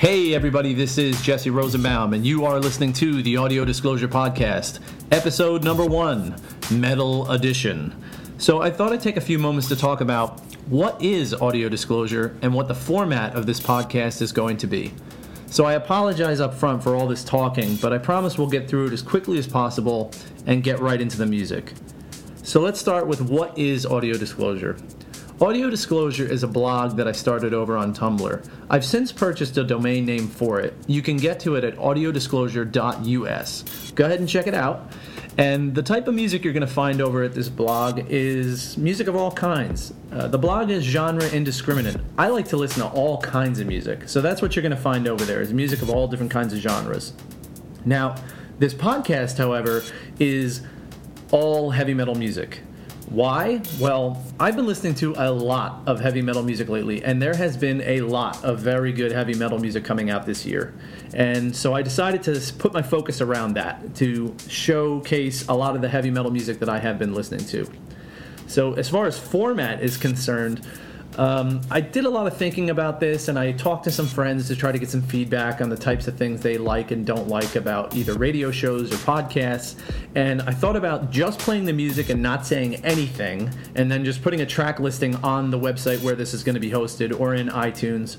Hey, everybody, this is Jesse Rosenbaum, and you are listening to the Audio Disclosure Podcast, episode number one, Metal Edition. So, I thought I'd take a few moments to talk about what is audio disclosure and what the format of this podcast is going to be. So, I apologize up front for all this talking, but I promise we'll get through it as quickly as possible and get right into the music. So, let's start with what is audio disclosure. Audio Disclosure is a blog that I started over on Tumblr. I've since purchased a domain name for it. You can get to it at audiodisclosure.us. Go ahead and check it out. And the type of music you're going to find over at this blog is music of all kinds. Uh, the blog is genre indiscriminate. I like to listen to all kinds of music. So that's what you're going to find over there is music of all different kinds of genres. Now, this podcast, however, is all heavy metal music. Why? Well, I've been listening to a lot of heavy metal music lately, and there has been a lot of very good heavy metal music coming out this year. And so I decided to put my focus around that to showcase a lot of the heavy metal music that I have been listening to. So, as far as format is concerned, um, I did a lot of thinking about this, and I talked to some friends to try to get some feedback on the types of things they like and don't like about either radio shows or podcasts. And I thought about just playing the music and not saying anything, and then just putting a track listing on the website where this is going to be hosted or in iTunes,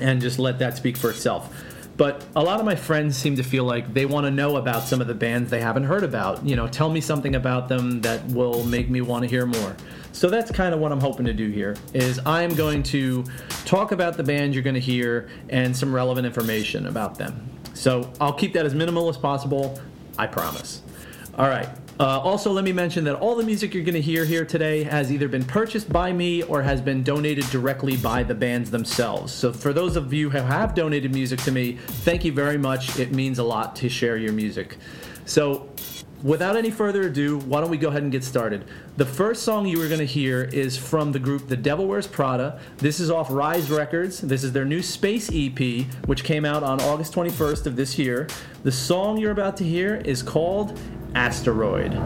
and just let that speak for itself. But a lot of my friends seem to feel like they want to know about some of the bands they haven't heard about. You know, tell me something about them that will make me want to hear more. So that's kind of what I'm hoping to do here is I'm going to talk about the band you're going to hear and some relevant information about them. So I'll keep that as minimal as possible, I promise. All right. Uh, also, let me mention that all the music you're going to hear here today has either been purchased by me or has been donated directly by the bands themselves. So, for those of you who have donated music to me, thank you very much. It means a lot to share your music. So, without any further ado, why don't we go ahead and get started? The first song you are going to hear is from the group The Devil Wears Prada. This is off Rise Records. This is their new Space EP, which came out on August 21st of this year. The song you're about to hear is called Asteroid.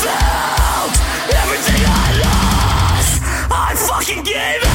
felt everything I lost. I fucking gave it.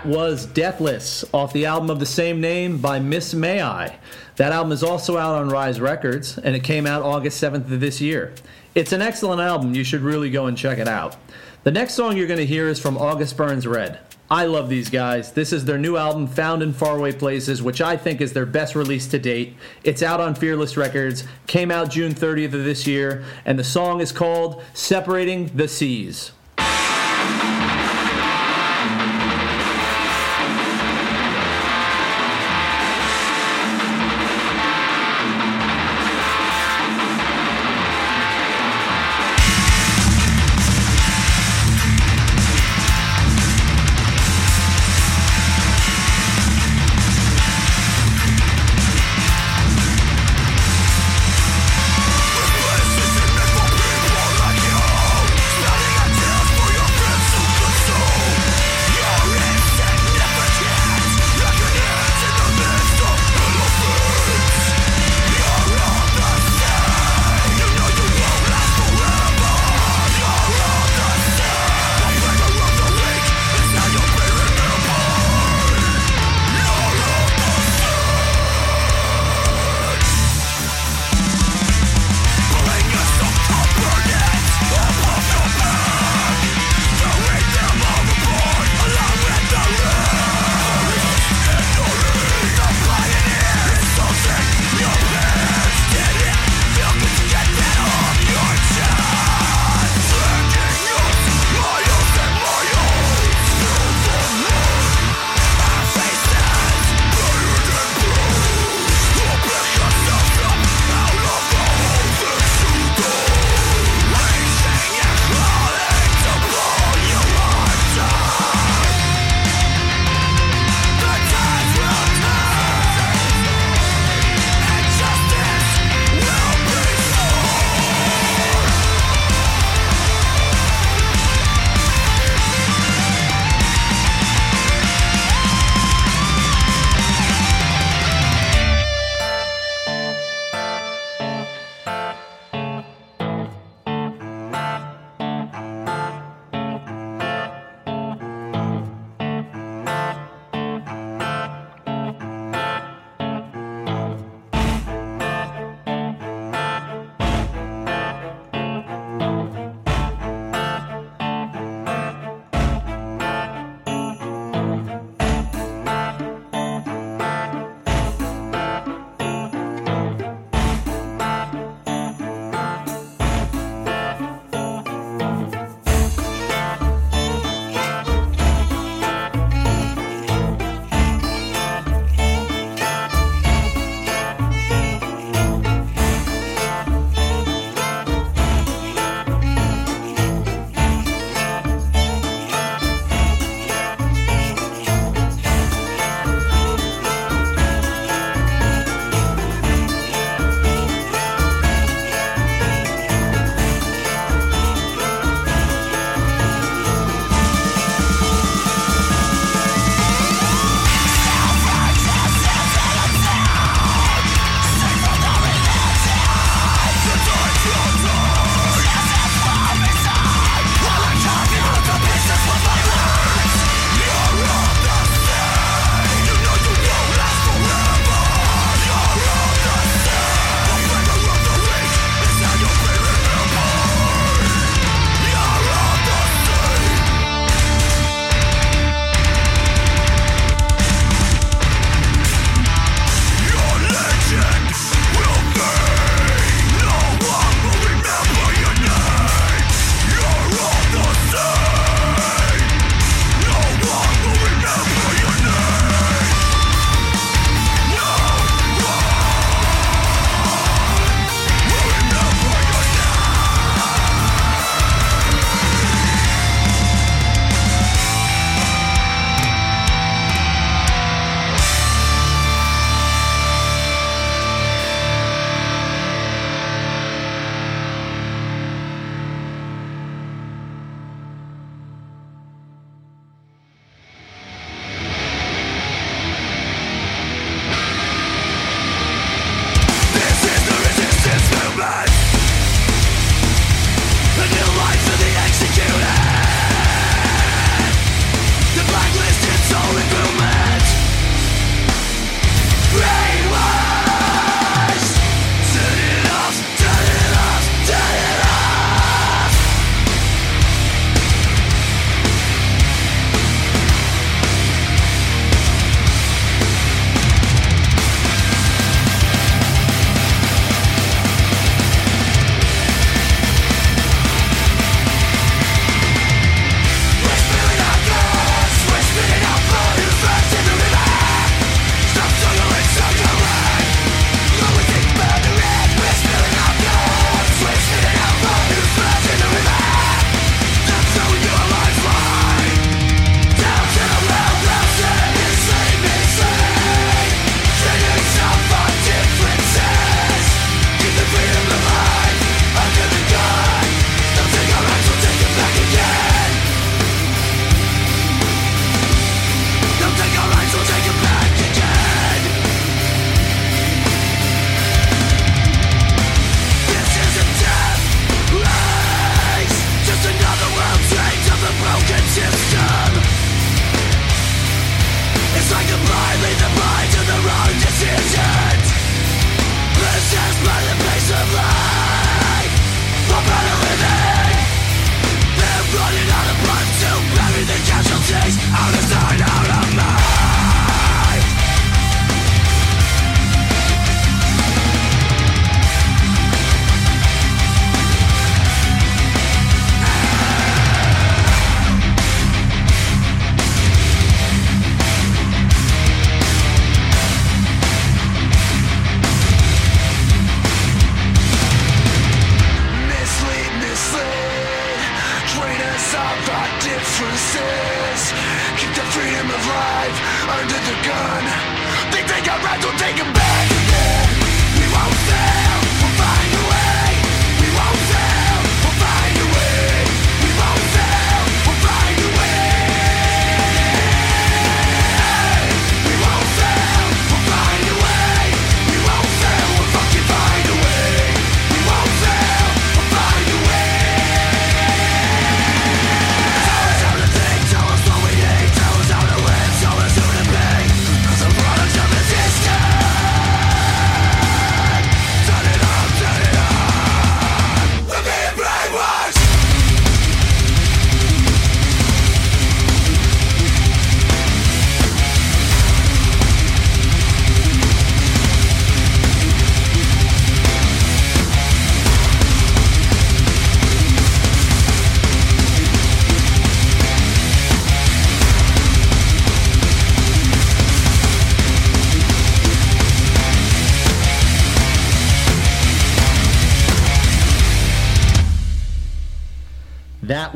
That was Deathless off the album of the same name by Miss May I. That album is also out on Rise Records and it came out August 7th of this year. It's an excellent album. You should really go and check it out. The next song you're going to hear is from August Burns Red. I love these guys. This is their new album, Found in Faraway Places, which I think is their best release to date. It's out on Fearless Records, came out June 30th of this year, and the song is called Separating the Seas.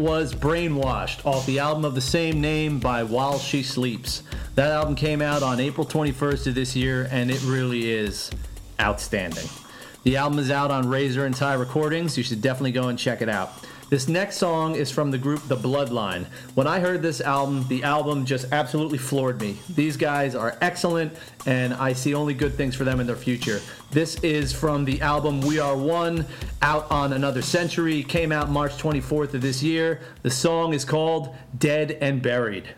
Was Brainwashed off the album of the same name by While She Sleeps. That album came out on April 21st of this year, and it really is outstanding. The album is out on Razor and Tie Recordings. You should definitely go and check it out. This next song is from the group The Bloodline. When I heard this album, the album just absolutely floored me. These guys are excellent, and I see only good things for them in their future. This is from the album We Are One, out on Another Century, came out March 24th of this year. The song is called Dead and Buried.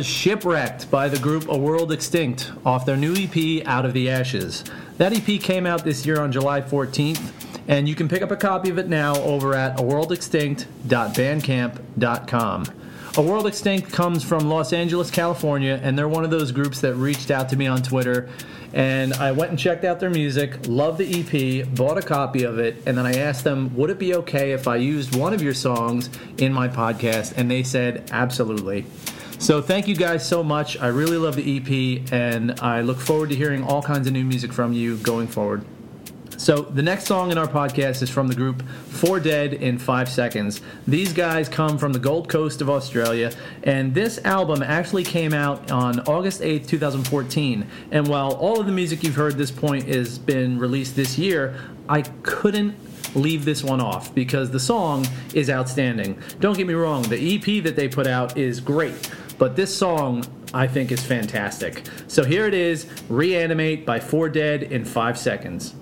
Was Shipwrecked by the group A World Extinct off their new EP, Out of the Ashes. That EP came out this year on July 14th, and you can pick up a copy of it now over at aworldextinct.bandcamp.com. A World Extinct comes from Los Angeles, California, and they're one of those groups that reached out to me on Twitter. And I went and checked out their music, loved the EP, bought a copy of it, and then I asked them, would it be okay if I used one of your songs in my podcast? And they said, absolutely. So thank you guys so much. I really love the EP, and I look forward to hearing all kinds of new music from you going forward. So the next song in our podcast is from the group Four Dead in Five Seconds. These guys come from the Gold Coast of Australia, and this album actually came out on August 8th, 2014. And while all of the music you've heard this point has been released this year, I couldn't leave this one off because the song is outstanding. Don't get me wrong, the EP that they put out is great, but this song I think is fantastic. So here it is Reanimate by Four Dead in 5 seconds.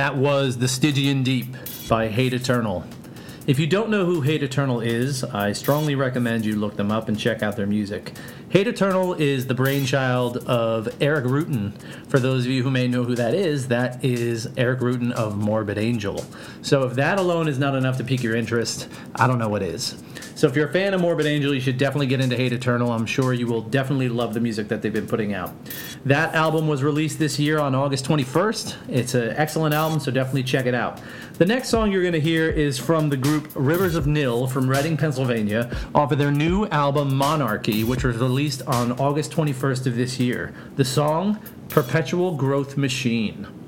That was The Stygian Deep by Hate Eternal. If you don't know who Hate Eternal is, I strongly recommend you look them up and check out their music. Hate Eternal is the brainchild of Erik Rutan. For those of you who may know who that is, that is Erik Rutan of Morbid Angel. So if that alone is not enough to pique your interest, I don't know what is. So if you're a fan of Morbid Angel, you should definitely get into Hate Eternal. I'm sure you will definitely love the music that they've been putting out. That album was released this year on August 21st. It's an excellent album, so definitely check it out. The next song you're going to hear is from the group Rivers of Nihil from Reading, Pennsylvania, off of their new album Monarchy, which was released on August 21st of this year. The song Perpetual Growth Machine.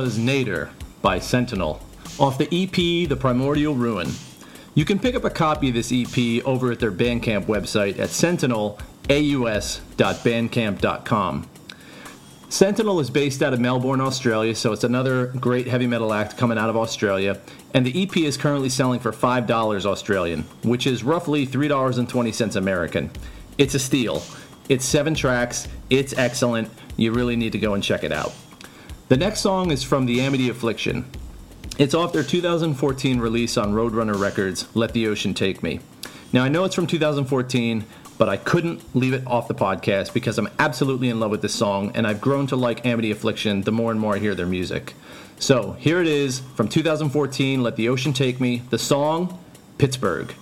Was Nader by Sentinel off the EP The Primordial Ruin. You can pick up a copy of this EP over at their Bandcamp website at sentinelaus.bandcamp.com. Sentinel is based out of Melbourne, Australia, so it's another great heavy metal act coming out of Australia. And the EP is currently selling for $5 Australian, which is roughly $3.20 American. It's a steal. It's seven tracks, it's excellent. You really need to go and check it out. The next song is from The Amity Affliction. It's off their 2014 release on Roadrunner Records, Let the Ocean Take Me. Now, I know it's from 2014, but I couldn't leave it off the podcast because I'm absolutely in love with this song, and I've grown to like Amity Affliction the more and more I hear their music. So, here it is from 2014, Let the Ocean Take Me, the song, Pittsburgh.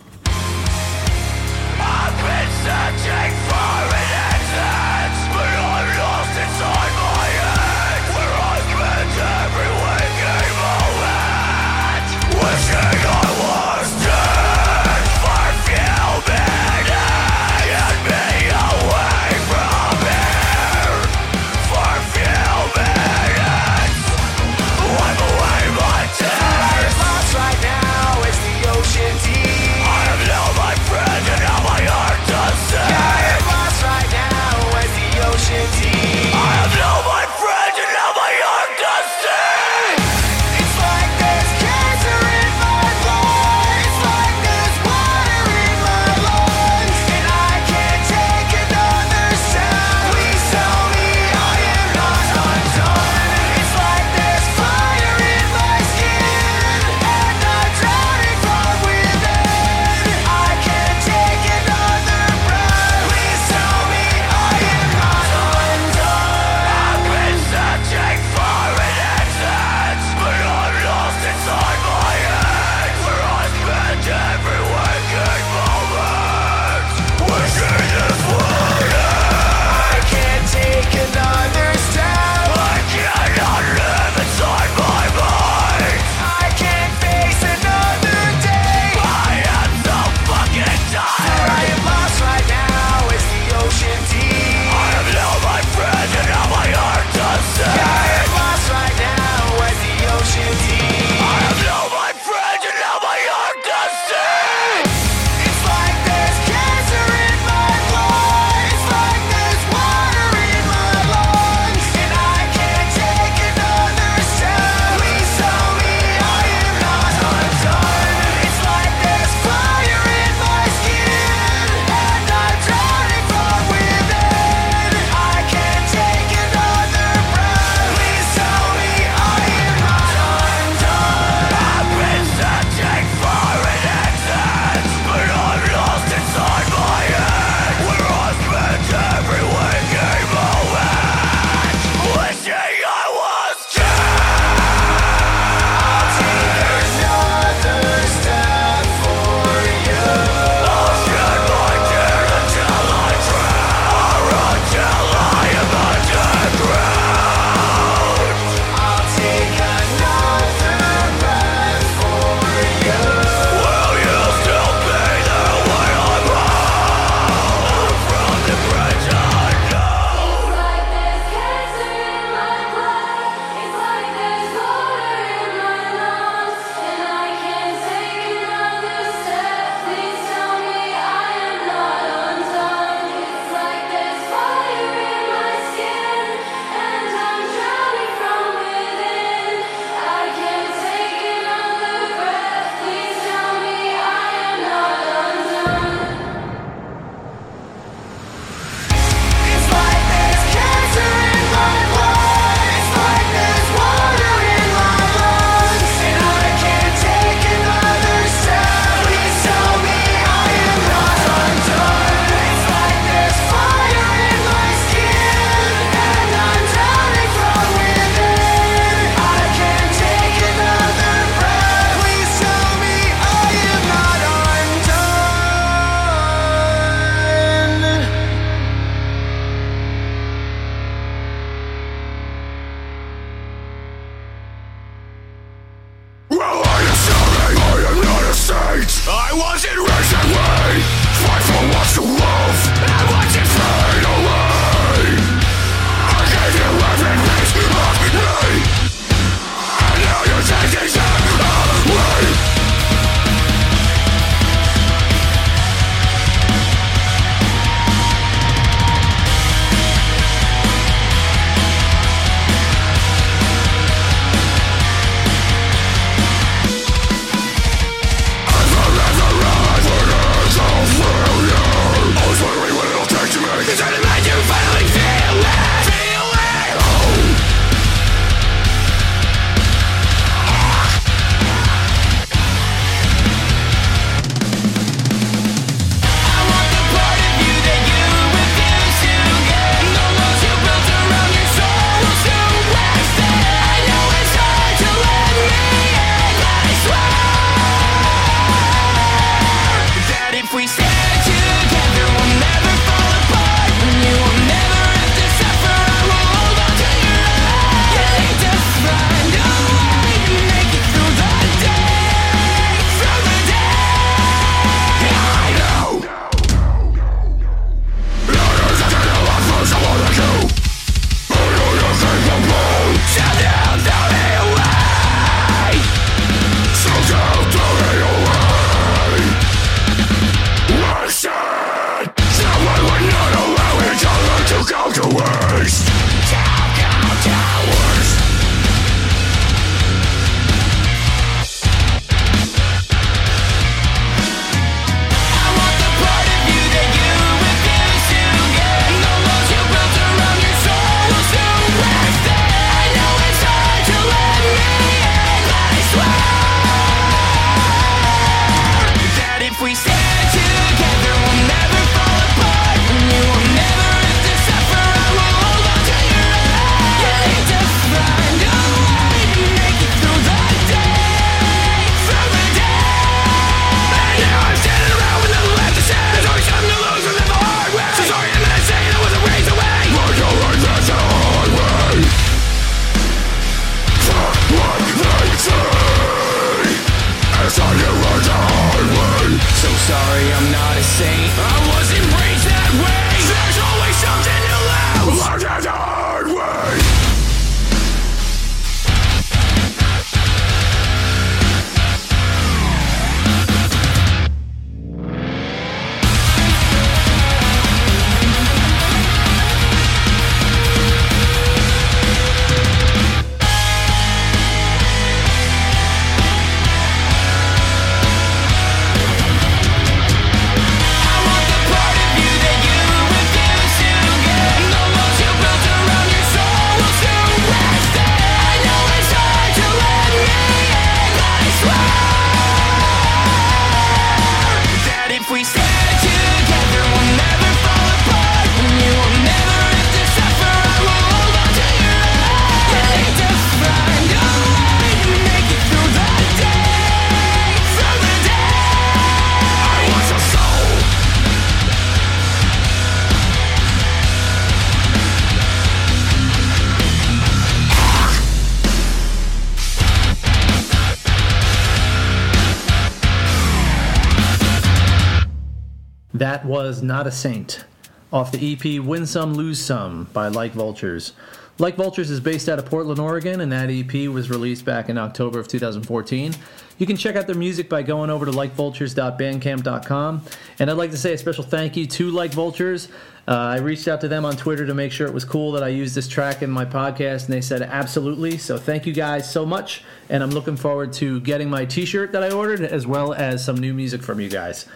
Was Not a Saint off the EP Win Some, Lose Some by Like Vultures. Like Vultures is based out of Portland, Oregon, and that EP was released back in October of 2014. You can check out their music by going over to likevultures.bandcamp.com. And I'd like to say a special thank you to Like Vultures. Uh, I reached out to them on Twitter to make sure it was cool that I used this track in my podcast, and they said absolutely. So thank you guys so much. And I'm looking forward to getting my t shirt that I ordered, as well as some new music from you guys.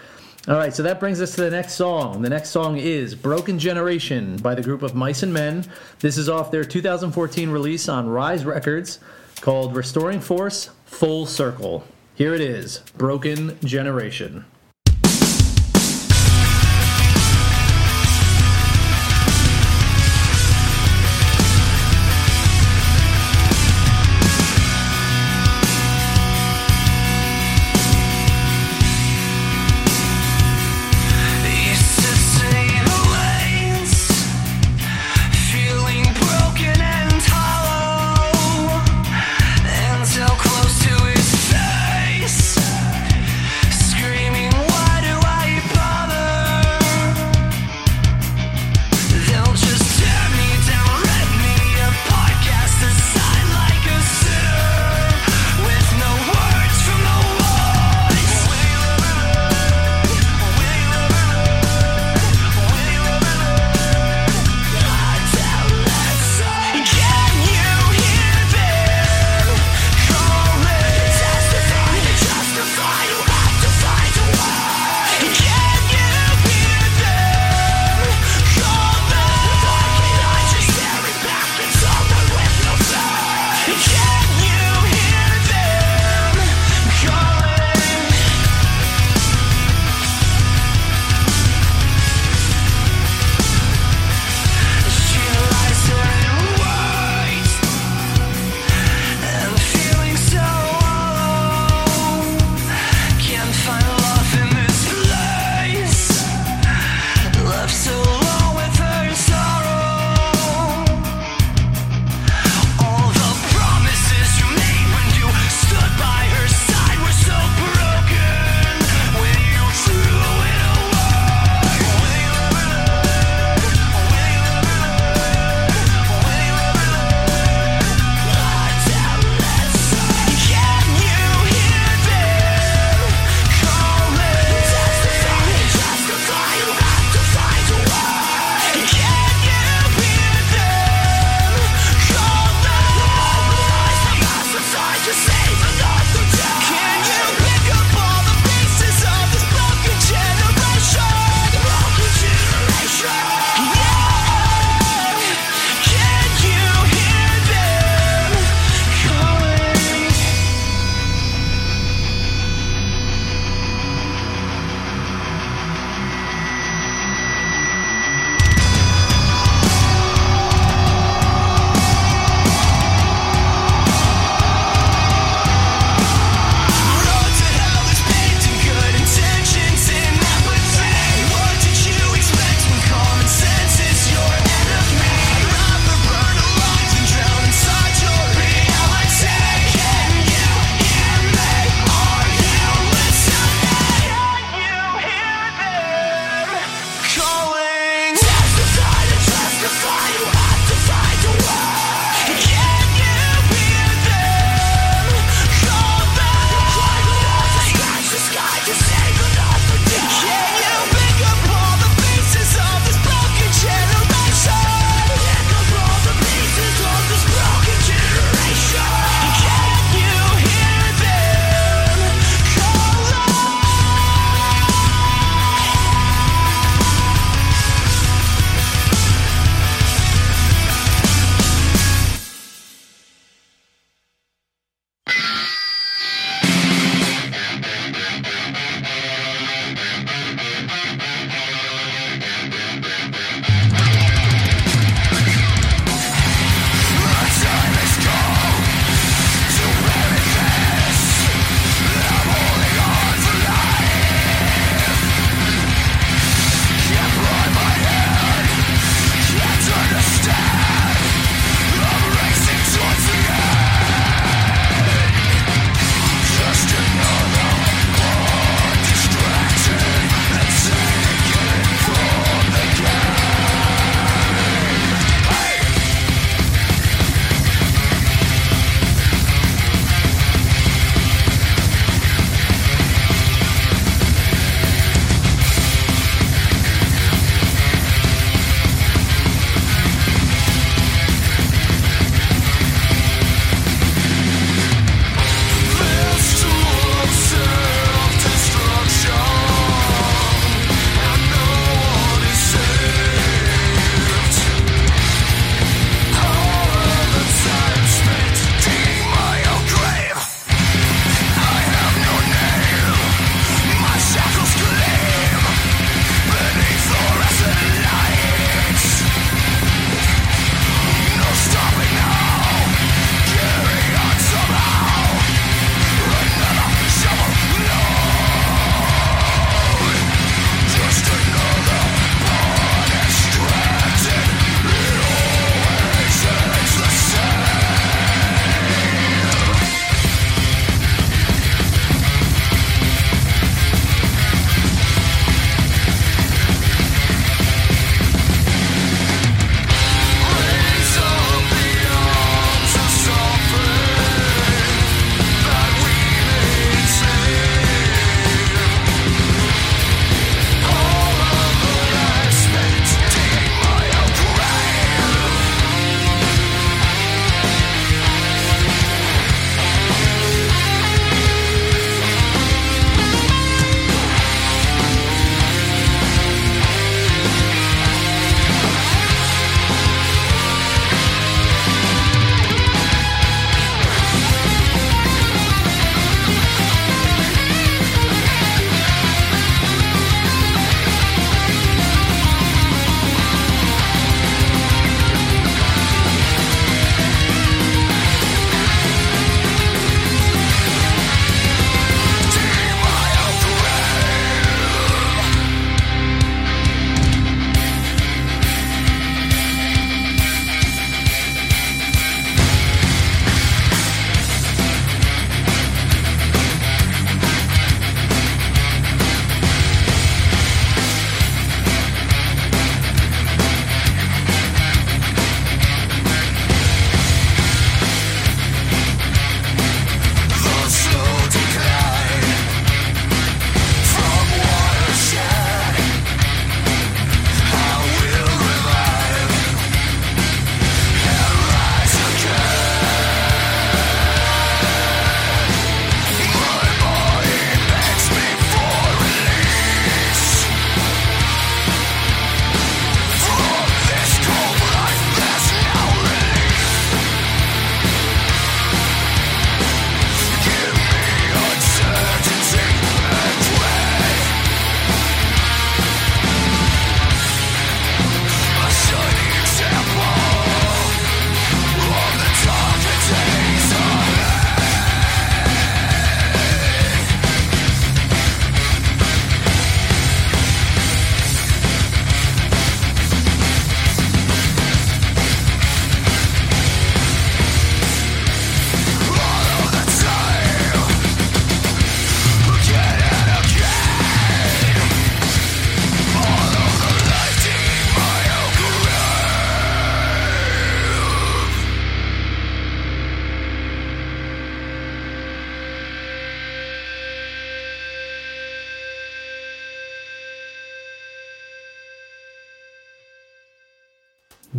All right, so that brings us to the next song. The next song is Broken Generation by the group of Mice and Men. This is off their 2014 release on Rise Records called Restoring Force Full Circle. Here it is Broken Generation.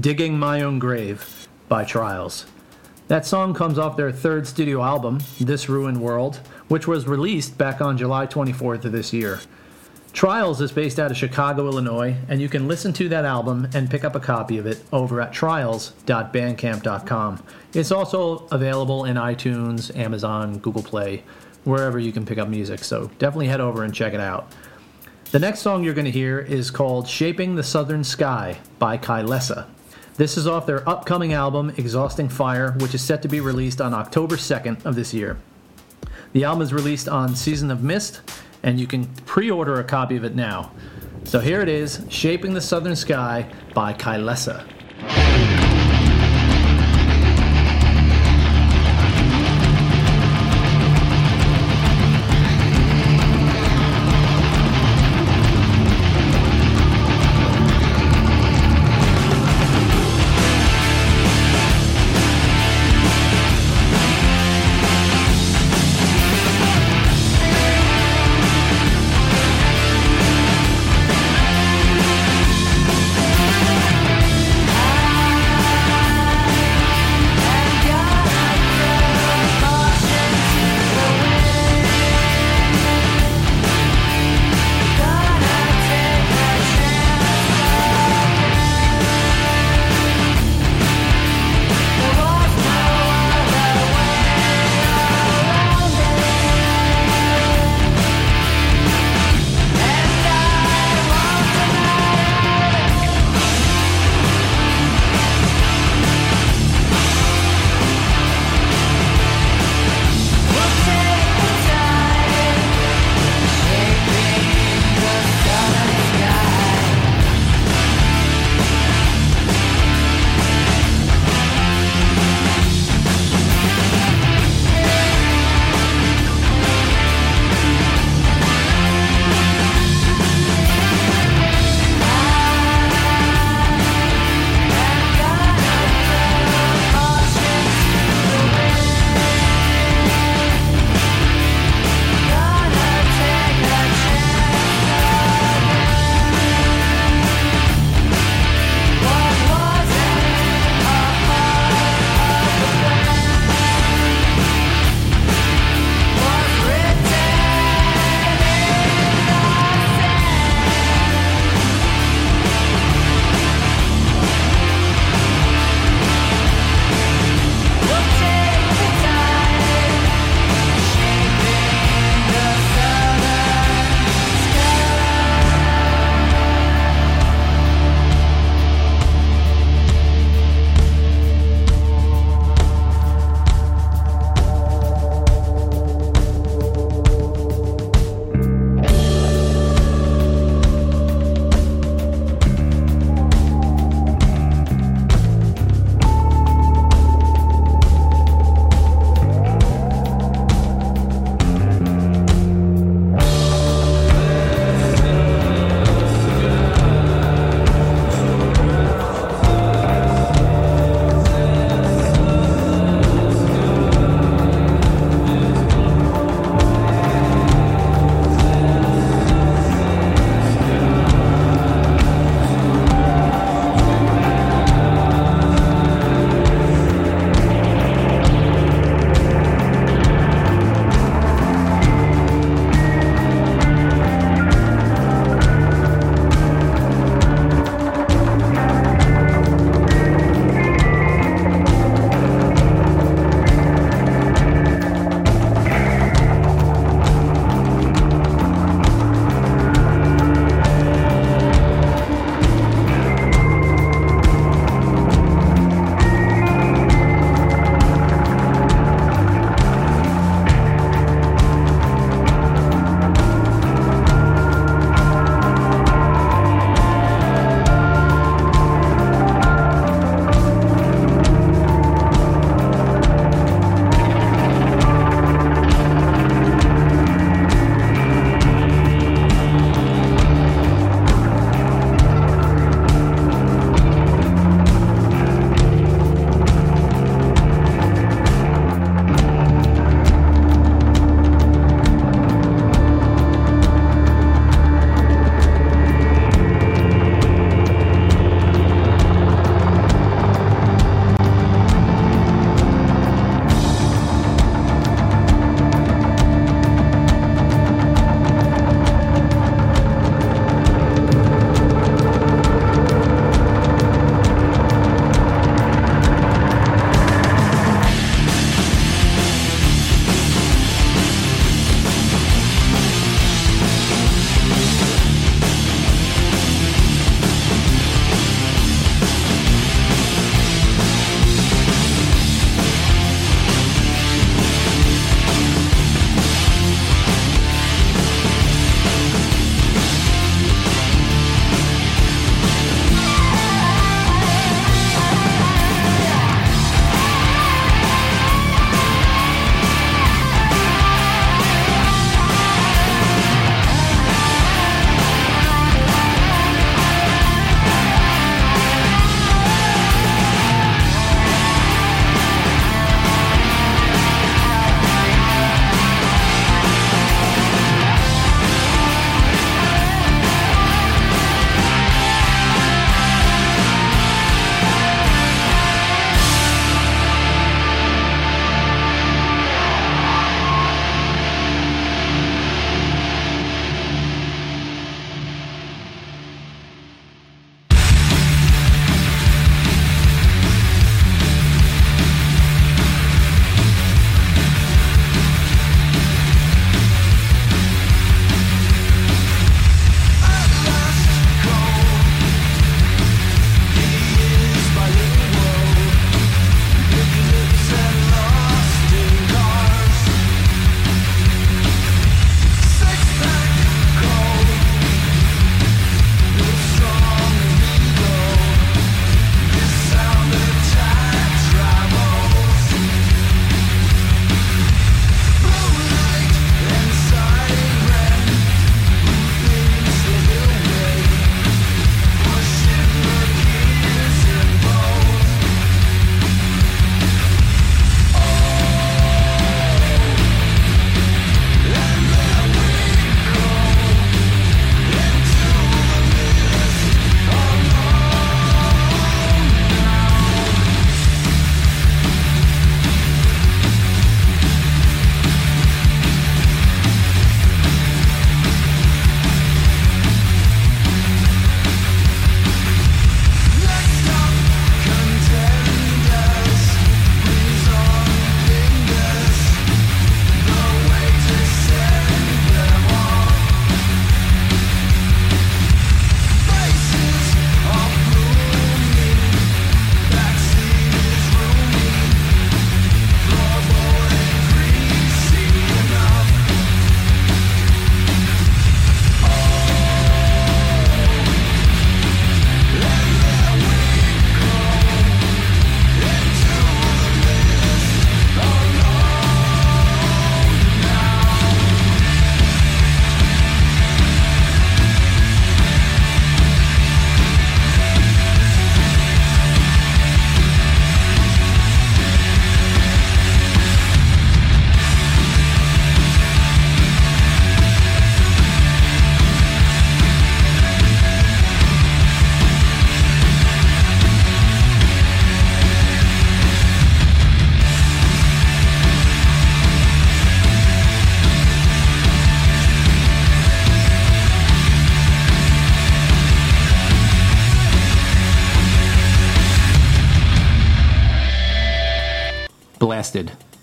Digging My Own Grave by Trials. That song comes off their third studio album, This Ruined World, which was released back on July 24th of this year. Trials is based out of Chicago, Illinois, and you can listen to that album and pick up a copy of it over at trials.bandcamp.com. It's also available in iTunes, Amazon, Google Play, wherever you can pick up music, so definitely head over and check it out. The next song you're going to hear is called Shaping the Southern Sky by Kylesa. This is off their upcoming album, Exhausting Fire, which is set to be released on October 2nd of this year. The album is released on Season of Mist, and you can pre order a copy of it now. So here it is Shaping the Southern Sky by Kylesa.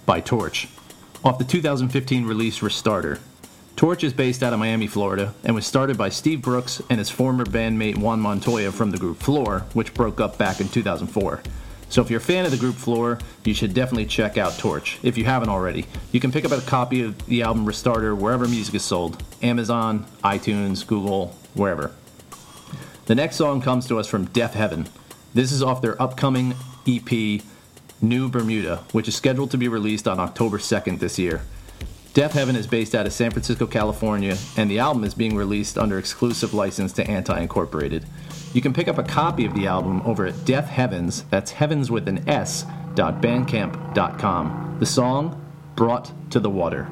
By Torche, off the 2015 release Restarter. Torche is based out of Miami, Florida, and was started by Steve Brooks and his former bandmate Juan Montoya from the group Floor, which broke up back in 2004. So if you're a fan of the group Floor, you should definitely check out Torche if you haven't already. You can pick up a copy of the album Restarter wherever music is sold Amazon, iTunes, Google, wherever. The next song comes to us from Deafheaven. This is off their upcoming EP, New Bermuda, which is scheduled to be released on October 2nd this year. Deafheaven is based out of San Francisco, California, and the album is being released under exclusive license to Anti Incorporated. You can pick up a copy of the album over at Deafheavens, that's heavens with an S, bandcamp.com. The song, Brought to the Water.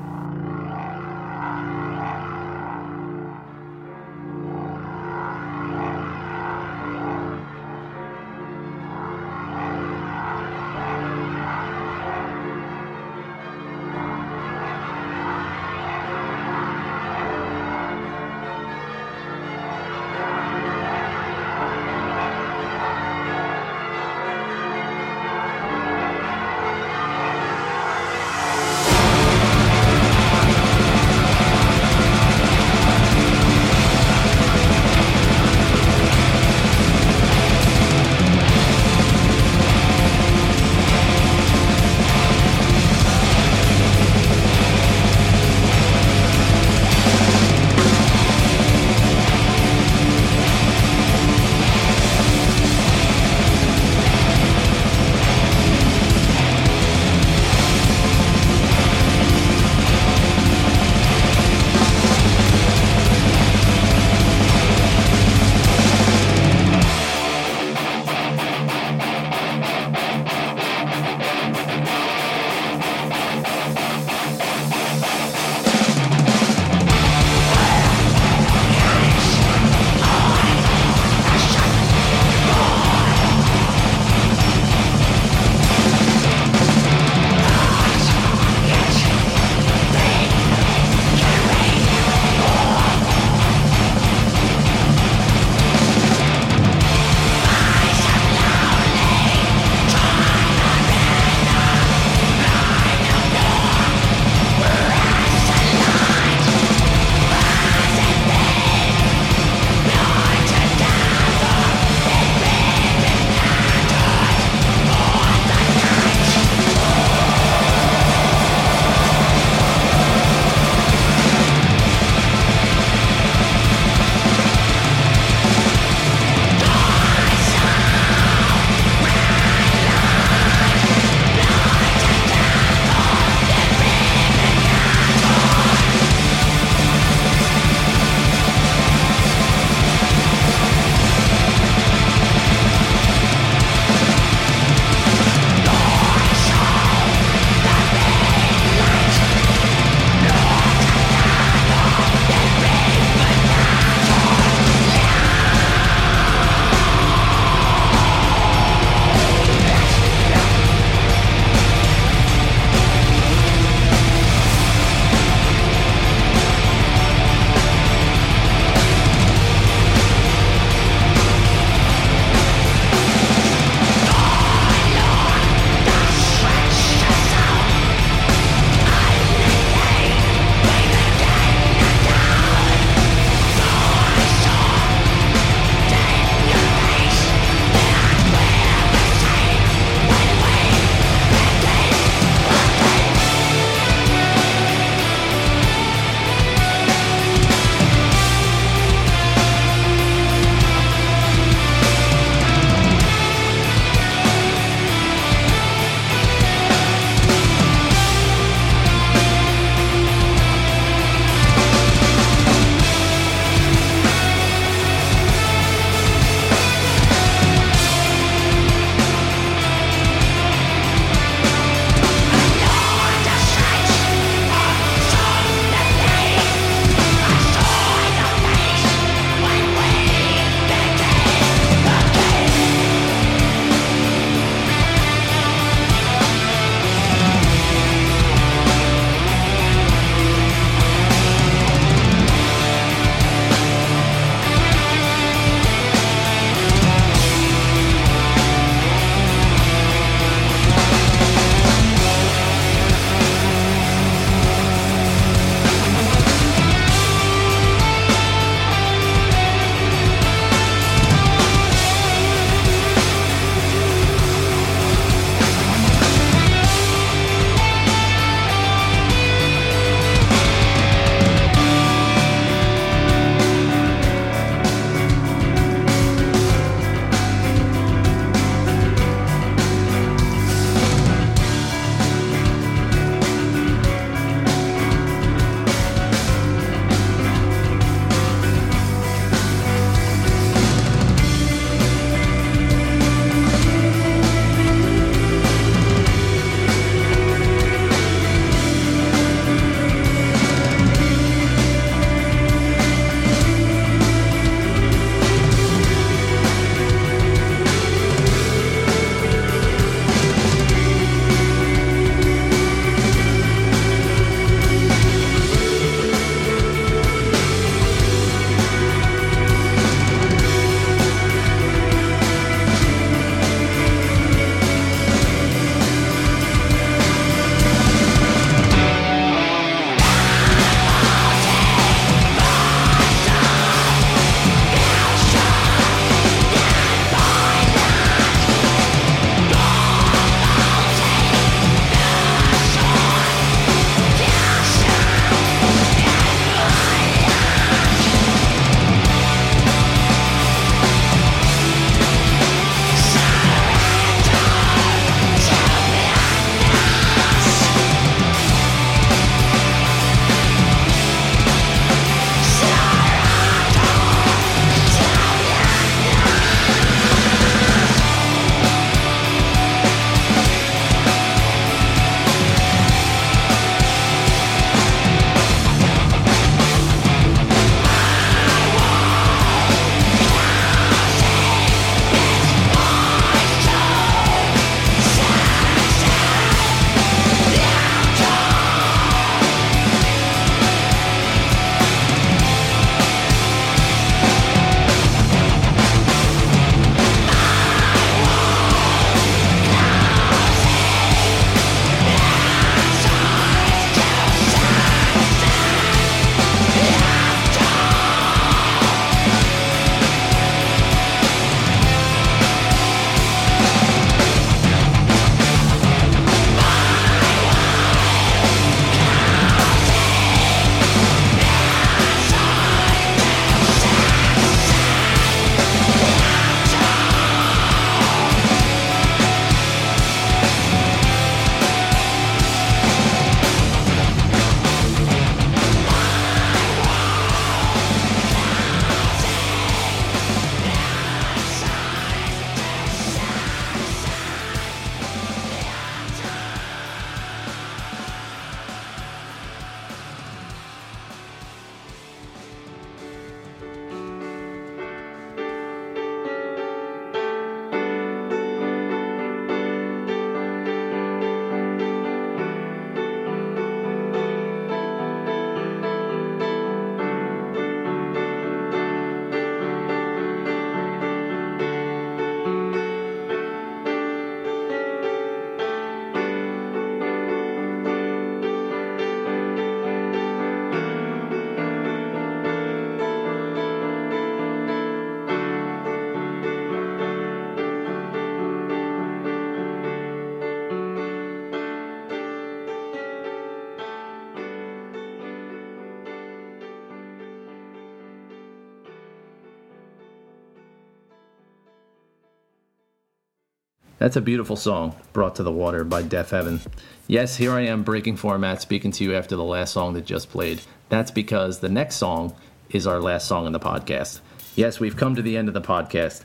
That's a beautiful song, Brought to the Water by Deafheaven. Yes, here I am breaking format speaking to you after the last song that just played. That's because the next song is our last song in the podcast. Yes, we've come to the end of the podcast.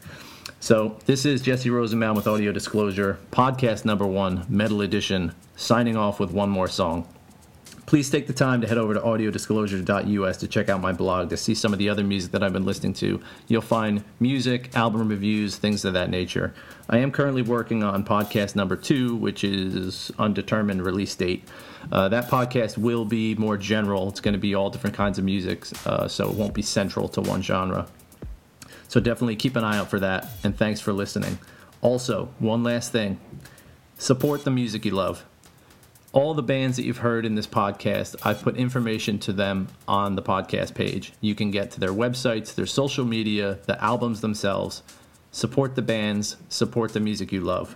So, this is Jesse Rosenbaum with Audio Disclosure, podcast number one, Metal Edition, signing off with one more song. Please take the time to head over to audiodisclosure.us to check out my blog to see some of the other music that I've been listening to. You'll find music, album reviews, things of that nature. I am currently working on podcast number two, which is undetermined release date. Uh, that podcast will be more general. It's going to be all different kinds of music, uh, so it won't be central to one genre. So definitely keep an eye out for that, and thanks for listening. Also, one last thing support the music you love all the bands that you've heard in this podcast, I've put information to them on the podcast page. You can get to their websites, their social media, the albums themselves. Support the bands, support the music you love.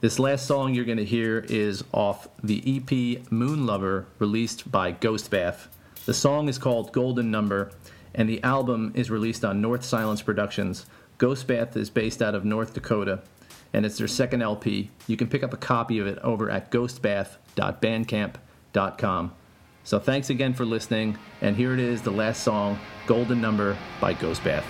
This last song you're going to hear is off the EP Moonlover released by Ghost Bath. The song is called Golden Number, and the album is released on North Silence Productions. Ghost Bath is based out of North Dakota, and it's their second LP. You can pick up a copy of it over at ghostbath.bandcamp.com. So thanks again for listening, and here it is, the last song, Golden Number by Ghost Bath.